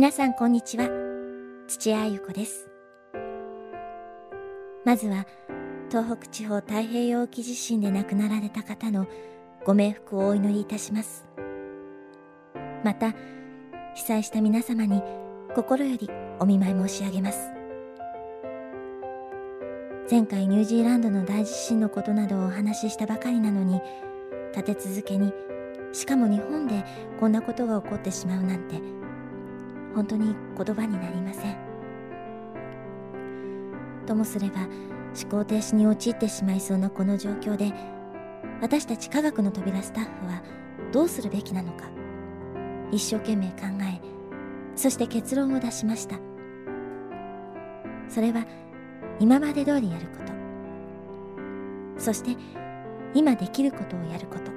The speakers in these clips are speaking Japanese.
皆さんこんにちは。土屋ゆ子です。まずは東北地方太平洋沖地震で亡くなられた方のご冥福をお祈りいたします。また被災した皆様に心よりお見舞い申し上げます。前回ニュージーランドの大地震のことなどをお話ししたばかりなのに立て続けにしかも日本でこんなことが起こってしまうなんて本当に言葉になりません。ともすれば思考停止に陥ってしまいそうなこの状況で私たち科学の扉スタッフはどうするべきなのか一生懸命考えそして結論を出しました。それは今まで通りやること。そして今できることをやること。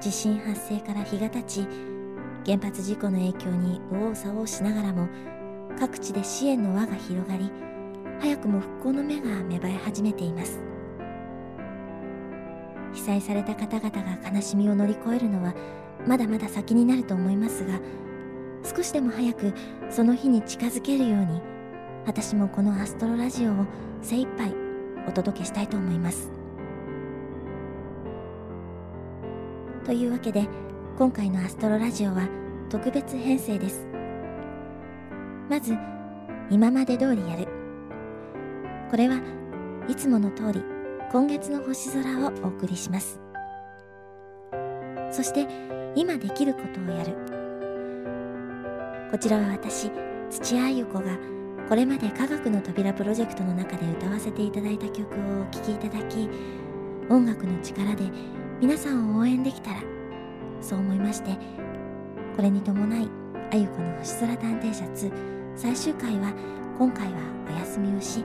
地震発生から日が経ち原発事故の影響に右往左往しながらも各地で支援の輪が広がり早くも復興の目が芽生え始めています。被災された方々が悲しみを乗り越えるのはまだまだ先になると思いますが少しでも早くその日に近づけるように私もこのアストロラジオを精一杯お届けしたいと思います。というわけで今回のアストロラジオは特別編成です。まず今まで通りやる。これはいつもの通り今月の星空をお送りします。そして今できることをやる。こちらは私土屋ゆ子がこれまで科学の扉プロジェクトの中で歌わせていただいた曲をお聴きいただき音楽の力で皆さんを応援できたらそう思いましてこれに伴いあゆこの星空探偵社2最終回は今回はお休みをし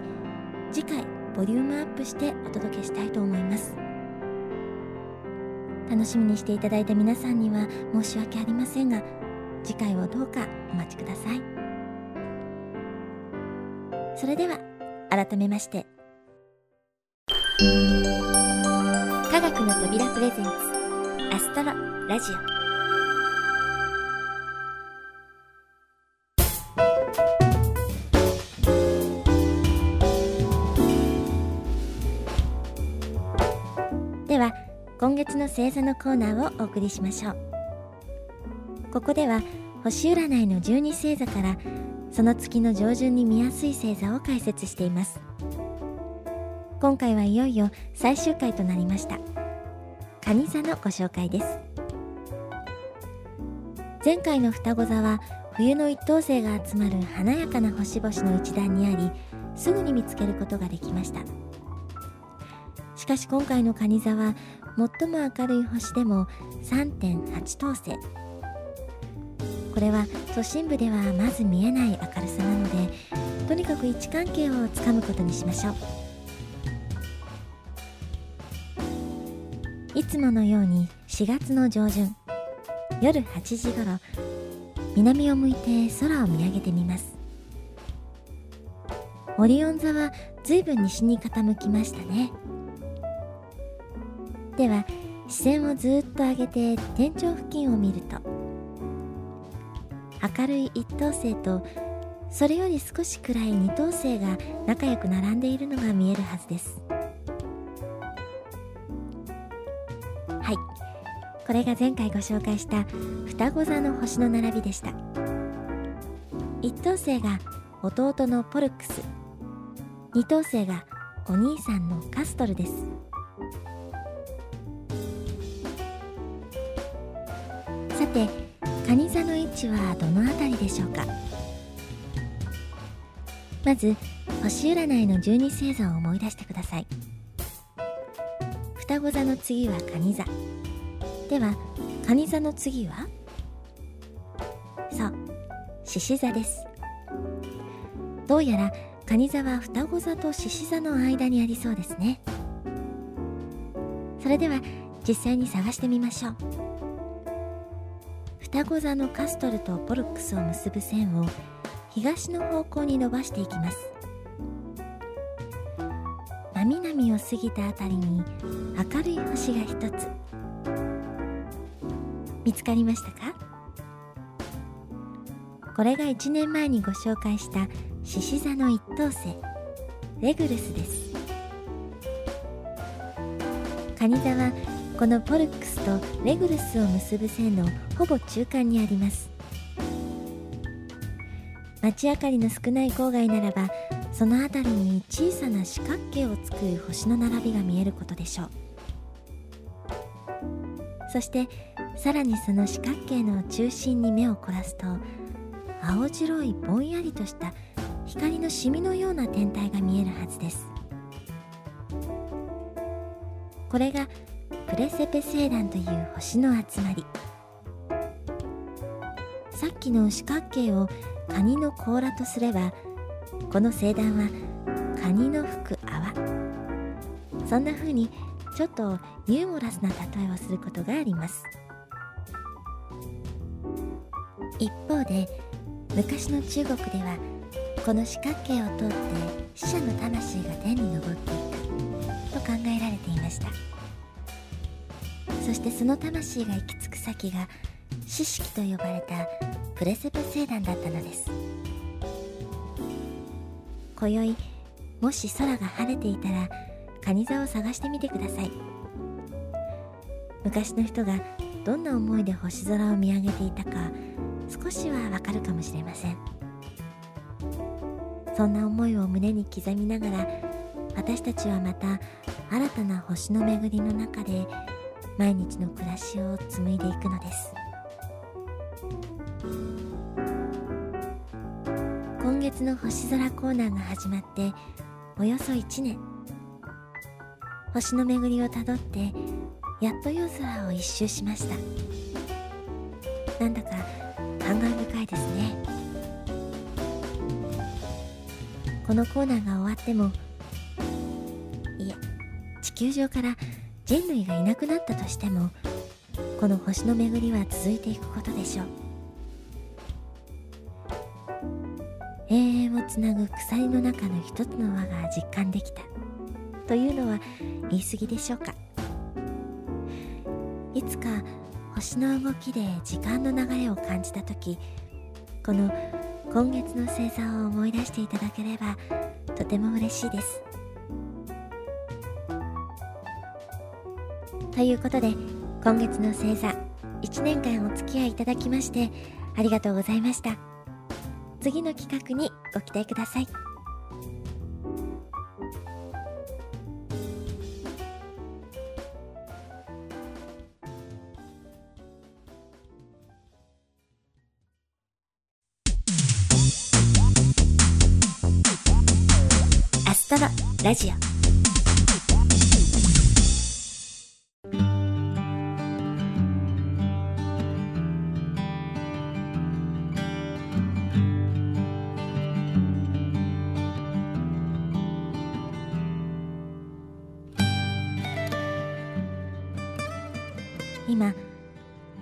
次回ボリュームアップしてお届けしたいと思います。楽しみにしていただいた皆さんには申し訳ありませんが次回をどうかお待ちください。それでは改めまして。科学の扉プレゼンツ。アストロラジオ。では今月の星座のコーナーをお送りしましょう。ここでは星占いの12星座からその月の上旬に見やすい星座を解説しています。今回はいよいよ最終回となりました。蟹座のご紹介です。前回の双子座は冬の一等星が集まる華やかな星々の一団にありすぐに見つけることができました。しかし今回の蟹座は最も明るい星でも3.8等星。これは都心部ではまず見えない明るさなのでとにかく位置関係をつかむことにしましょう。つものように4月の上旬夜8時頃南を向いて空を見上げてみます。オリオン座は随分西に傾きましたね。では視線をずっと上げて天頂付近を見ると明るい一等星とそれより少し暗い二等星が仲良く並んでいるのが見えるはずです。はい。これが前回ご紹介した双子座の星の並びでした。一等星が弟のポルクス。二等星がお兄さんのカストルです。さて蟹座の位置はどの辺りでしょうか？まず星占いの12星座を思い出してください。双子座の次は蟹座。では蟹座の次は？そう獅子座です。どうやら蟹座は双子座と獅子座の間にありそうですね。それでは実際に探してみましょう。双子座のカストルとポルックスを結ぶ線を東の方向に伸ばしていきます。南を過ぎたあたりに明るい星が一つ。見つかりましたか？これが1年前にご紹介した獅子座の一等星レグルスです。蟹座はこのポルックスとレグルスを結ぶ線のほぼ中間にあります。街明かりの少ない郊外ならばその辺りに小さな四角形を作る星の並びが見えることでしょう。そしてさらにその四角形の中心に目を凝らすと青白いぼんやりとした光のシミのような天体が見えるはずです。これがプレセペ星団という星の集まり。さっきの四角形をカニの甲羅とすればこの星団はカニの吹く泡。そんな風にちょっとユーモラスな例えをすることがあります。一方で昔の中国ではこの四角形を通って死者の魂が天に昇っていくと考えられていました。そしてその魂が行き着く先が四式と呼ばれたプレセプ星団だったのです。今宵もし空が晴れていたら蟹座を探してみてください。昔の人がどんな思いで星空を見上げていたか少しはわかるかもしれません。そんな思いを胸に刻みながら私たちはまた新たな星の巡りの中で毎日の暮らしを紡いでいくのです。今月の星空コーナーが始まっておよそ1年。星の巡りをたどってやっと夜空を一周しました。なんだか感慨深いですね。このコーナーが終わってもいえ地球上から人類がいなくなったとしてもこの星の巡りは続いていくことでしょう。つなぐ鎖の中の一つの輪が実感できた。というのは言い過ぎでしょうか。いつか星の動きで時間の流れを感じた時この今月の星座を思い出していただければとても嬉しいです。ということで今月の星座1年間お付き合いいただきましてありがとうございました。次の企画にご期待ください。アストロラジオ。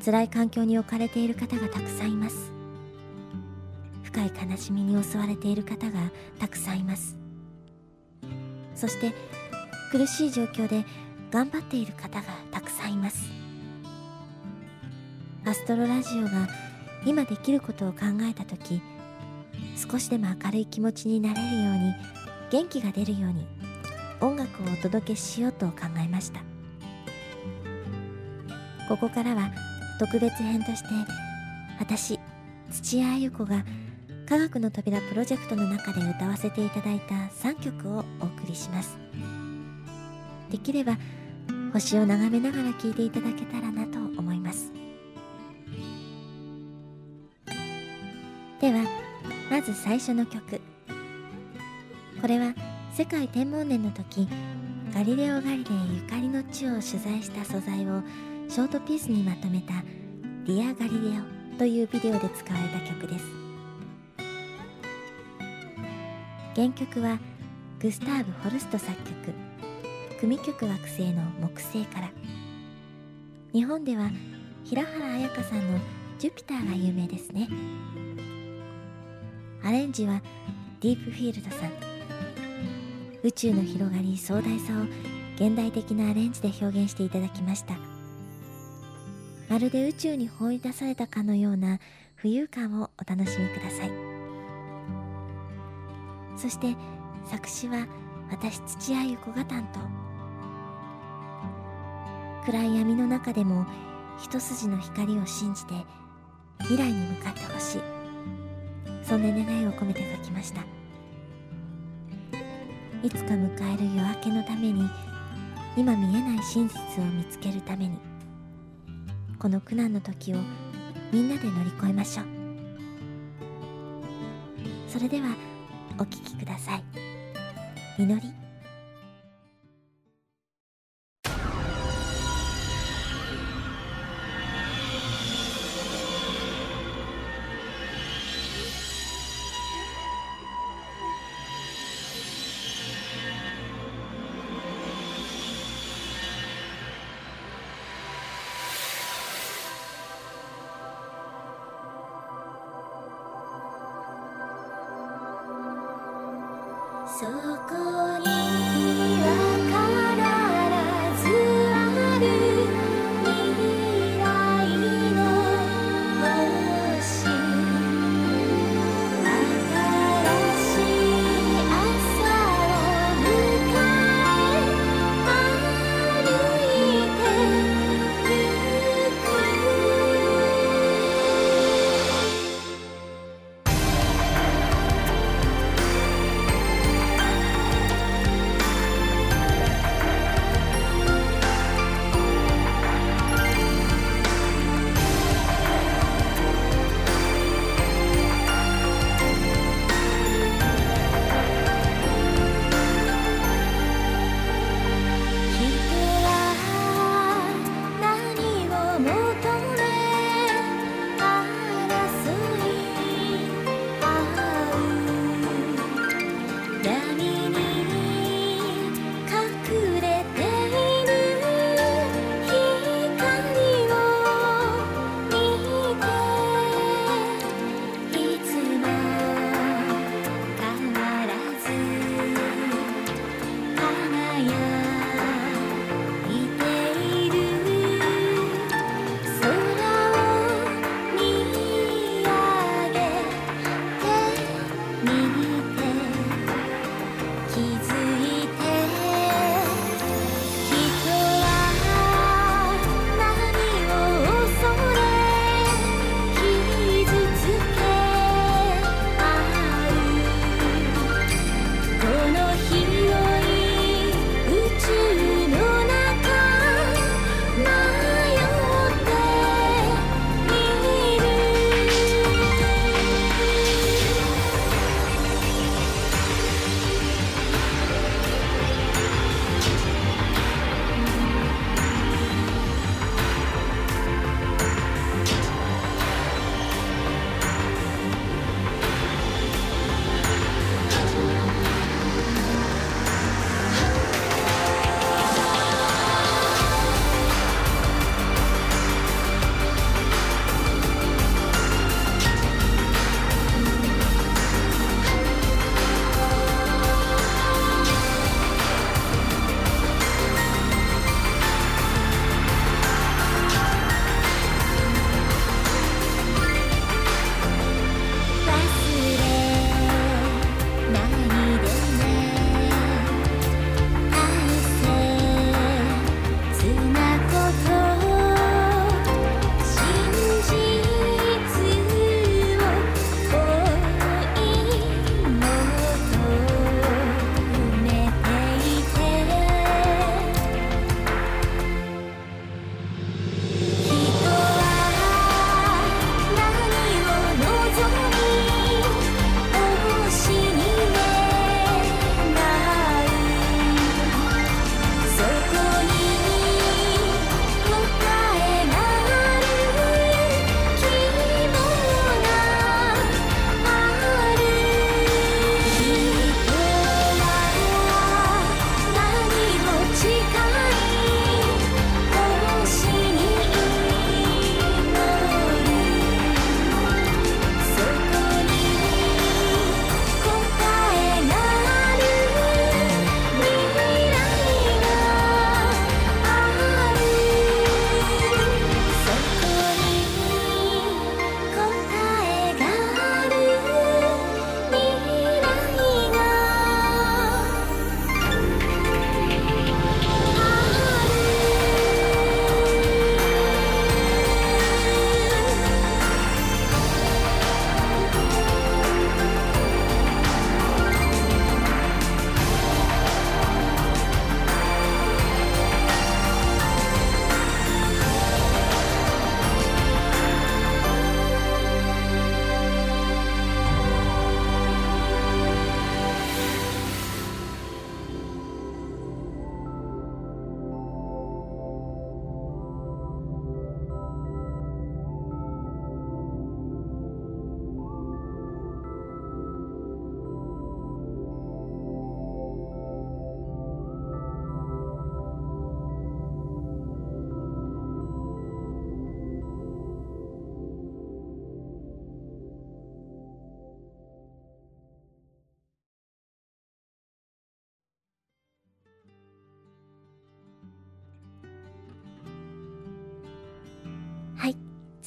辛い環境に置かれている方がたくさんいます。深い悲しみに襲われている方がたくさんいます。そして苦しい状況で頑張っている方がたくさんいます。アストロラジオが今できることを考えた時少しでも明るい気持ちになれるように元気が出るように音楽をお届けしようと考えました。ここからは特別編として私土屋あゆ子が科学の扉プロジェクトの中で歌わせていただいた3曲をお送りします。できれば星を眺めながら聴いていただけたらなと思います。ではまず最初の曲。これは世界天文年の時ガリレオ・ガリレイゆかりの地を取材した素材をショートピースにまとめた「ディア・ガリレオ」というビデオで使われた曲です。原曲はグスターブ・ホルスト作曲。組曲惑星の木星から。日本では平原綾香さんの「ジュピター」が有名ですね。アレンジはディープフィールドさん。宇宙の広がり壮大さを現代的なアレンジで表現していただきました。まるで宇宙に放り出されたかのような浮遊感をお楽しみください。そして作詞は私土屋ゆ子が担当。暗い闇の中でも一筋の光を信じて未来に向かってほしい。そんな願いを込めて書きました。いつか迎える夜明けのために今見えない真実を見つけるためにこの苦難の時をみんなで乗り越えましょう。それではお聴きください。祈り。そこに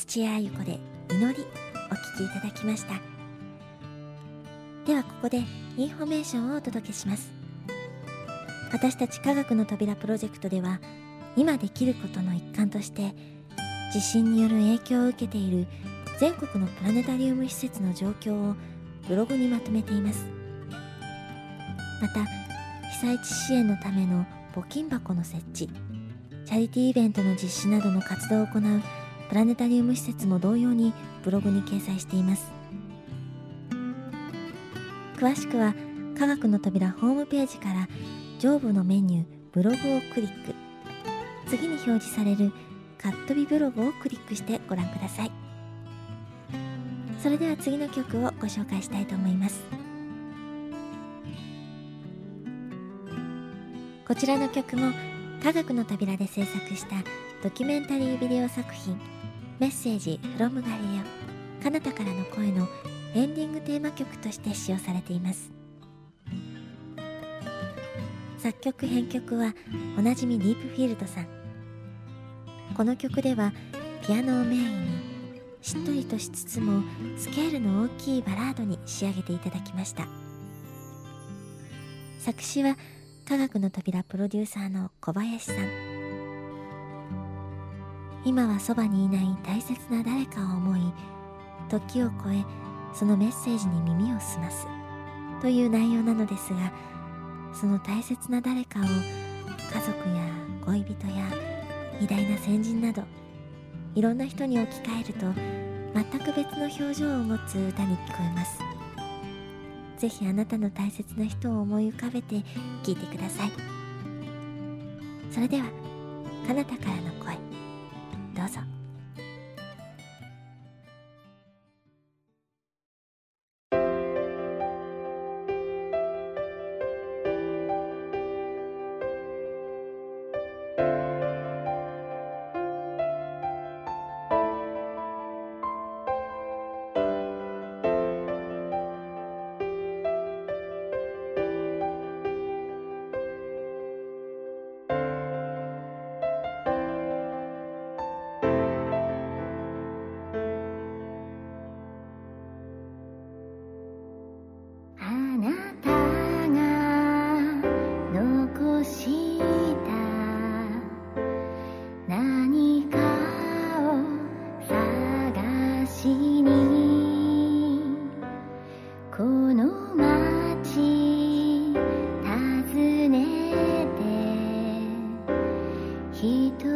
土屋あゆ子で祈りお聴きいただきました。ではここでインフォメーションをお届けします。私たち科学の扉プロジェクトでは今できることの一環として地震による影響を受けている全国のプラネタリウム施設の状況をブログにまとめています。また被災地支援のための募金箱の設置チャリティーイベントの実施などの活動を行うプラネタリウム施設も同様にブログに掲載しています。詳しくは科学の扉ホームページから上部のメニューブログをクリック。次に表示されるカットビブログをクリックしてご覧ください。それでは次の曲をご紹介したいと思います。こちらの曲も科学の扉で制作したドキュメンタリービデオ作品。メッセージ from ガリレオ彼方からの声のエンディングテーマ曲として使用されています。作曲編曲はおなじみディープフィールドさん。この曲ではピアノをメインにしっとりとしつつもスケールの大きいバラードに仕上げていただきました。作詞は科学の扉プロデューサーの小林さん。今はそばにいない大切な誰かを思い時を超えそのメッセージに耳を澄ます。という内容なのですがその大切な誰かを家族や恋人や偉大な先人などいろんな人に置き換えると全く別の表情を持つ歌に聞こえます。ぜひあなたの大切な人を思い浮かべて聞いてください。それでは彼方からの声。どうぞ。人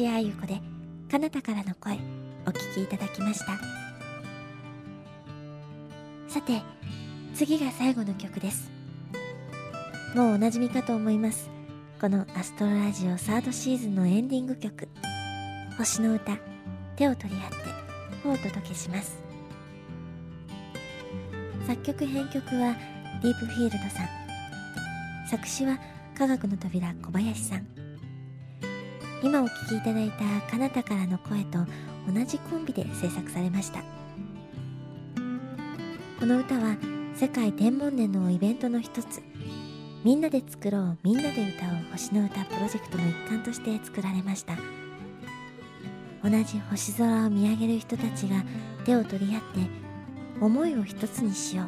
土屋ゆ子で彼方からの声お聞きいただきました。さて次が最後の曲です。もうおなじみかと思います。このアストロラジオサードシーズンのエンディング曲。星の歌手を取り合ってをお届けします。作曲編曲はディープフィールドさん。作詞は科学の扉小林さん。今お聴きいただいた「彼方からの声」と同じコンビで制作されました。この歌は世界天文年のイベントの一つ。みんなで作ろうみんなで歌おう星の歌プロジェクトの一環として作られました。同じ星空を見上げる人たちが手を取り合って思いを一つにしよ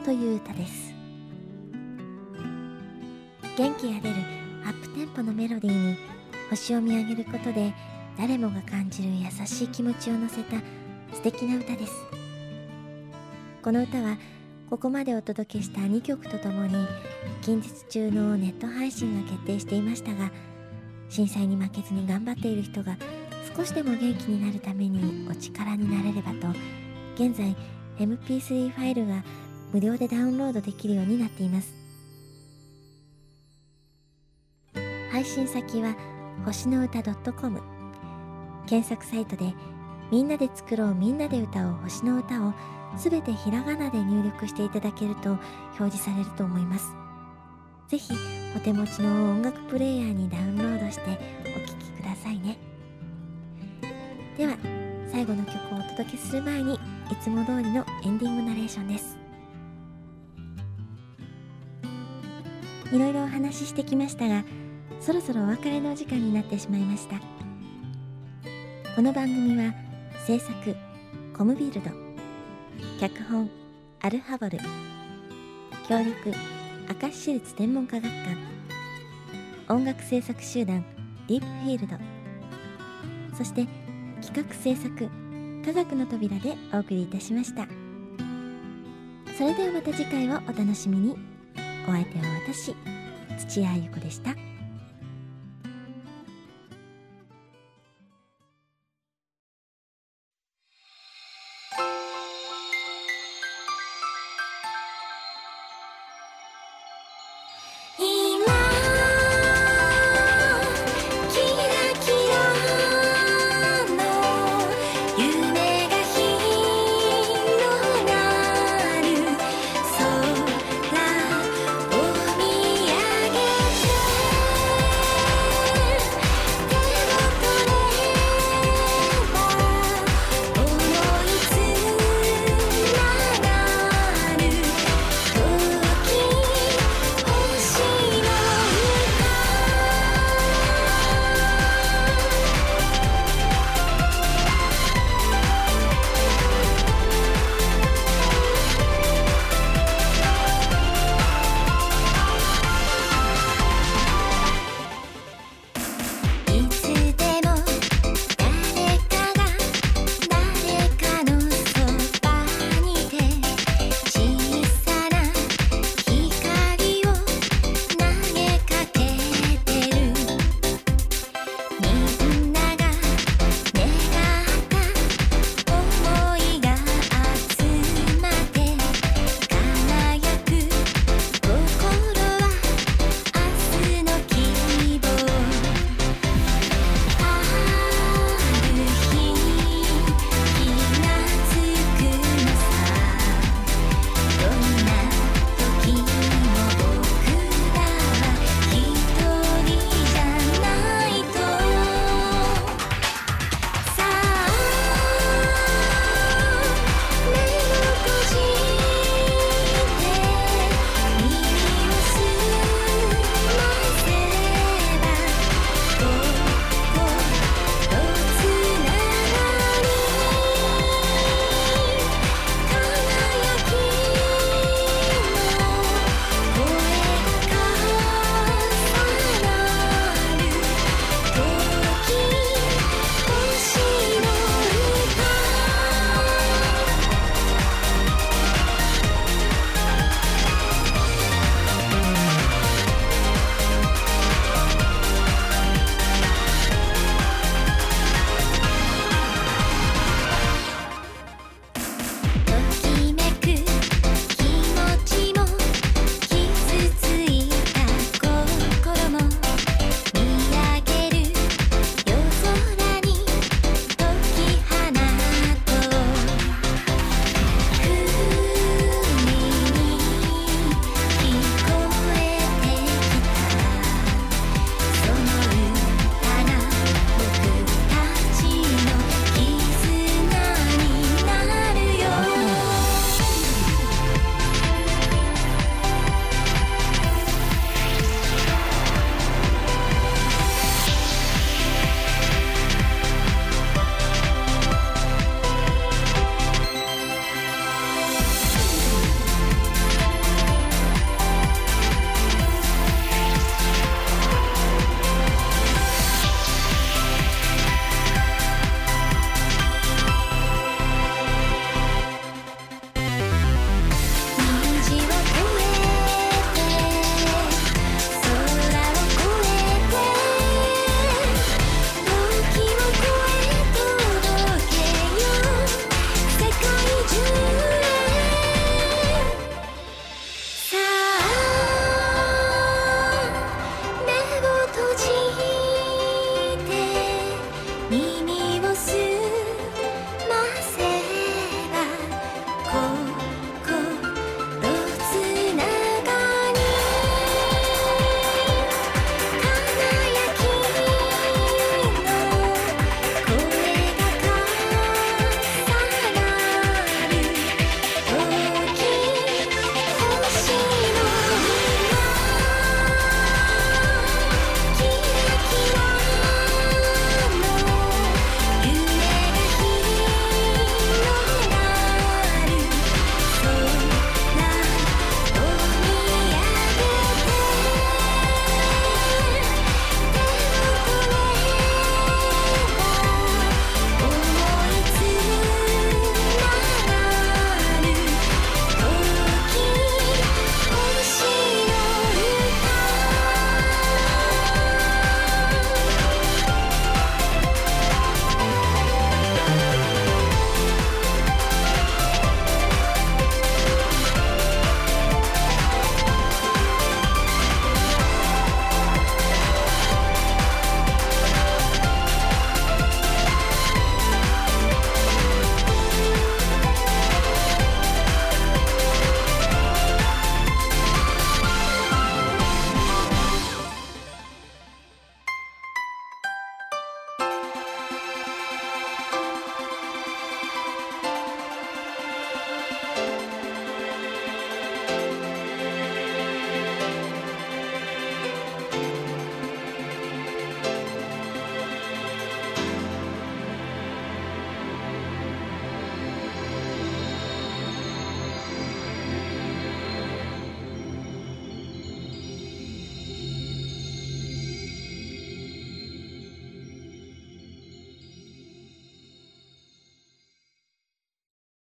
うという歌です。元気あふれるアップテンポのメロディーに星を見上げることで誰もが感じる優しい気持ちを乗せた素敵な歌です。この歌はここまでお届けした2曲とともに近日中のネット配信が決定していましたが震災に負けずに頑張っている人が少しでも元気になるためにお力になれればと現在 MP3 ファイルが無料でダウンロードできるようになっています。配信先は星の歌 .com 検索サイトでみんなで作ろうみんなで歌おう星の歌をすべてひらがなで入力していただけると表示されると思います。ぜひお手持ちの音楽プレイヤーにダウンロードしてお聴きくださいね。では最後の曲をお届けする前にいつも通りのエンディングナレーションです。いろいろお話ししてきましたがそろそろお別れのお時間になってしまいました。この番組は制作コムビルド脚本アルハボル協力明石市立天文科学館音楽制作集団ディープフィールドそして企画制作科学の扉でお送りいたしました。それではまた次回をお楽しみに。お相手は私土屋ゆ子でした。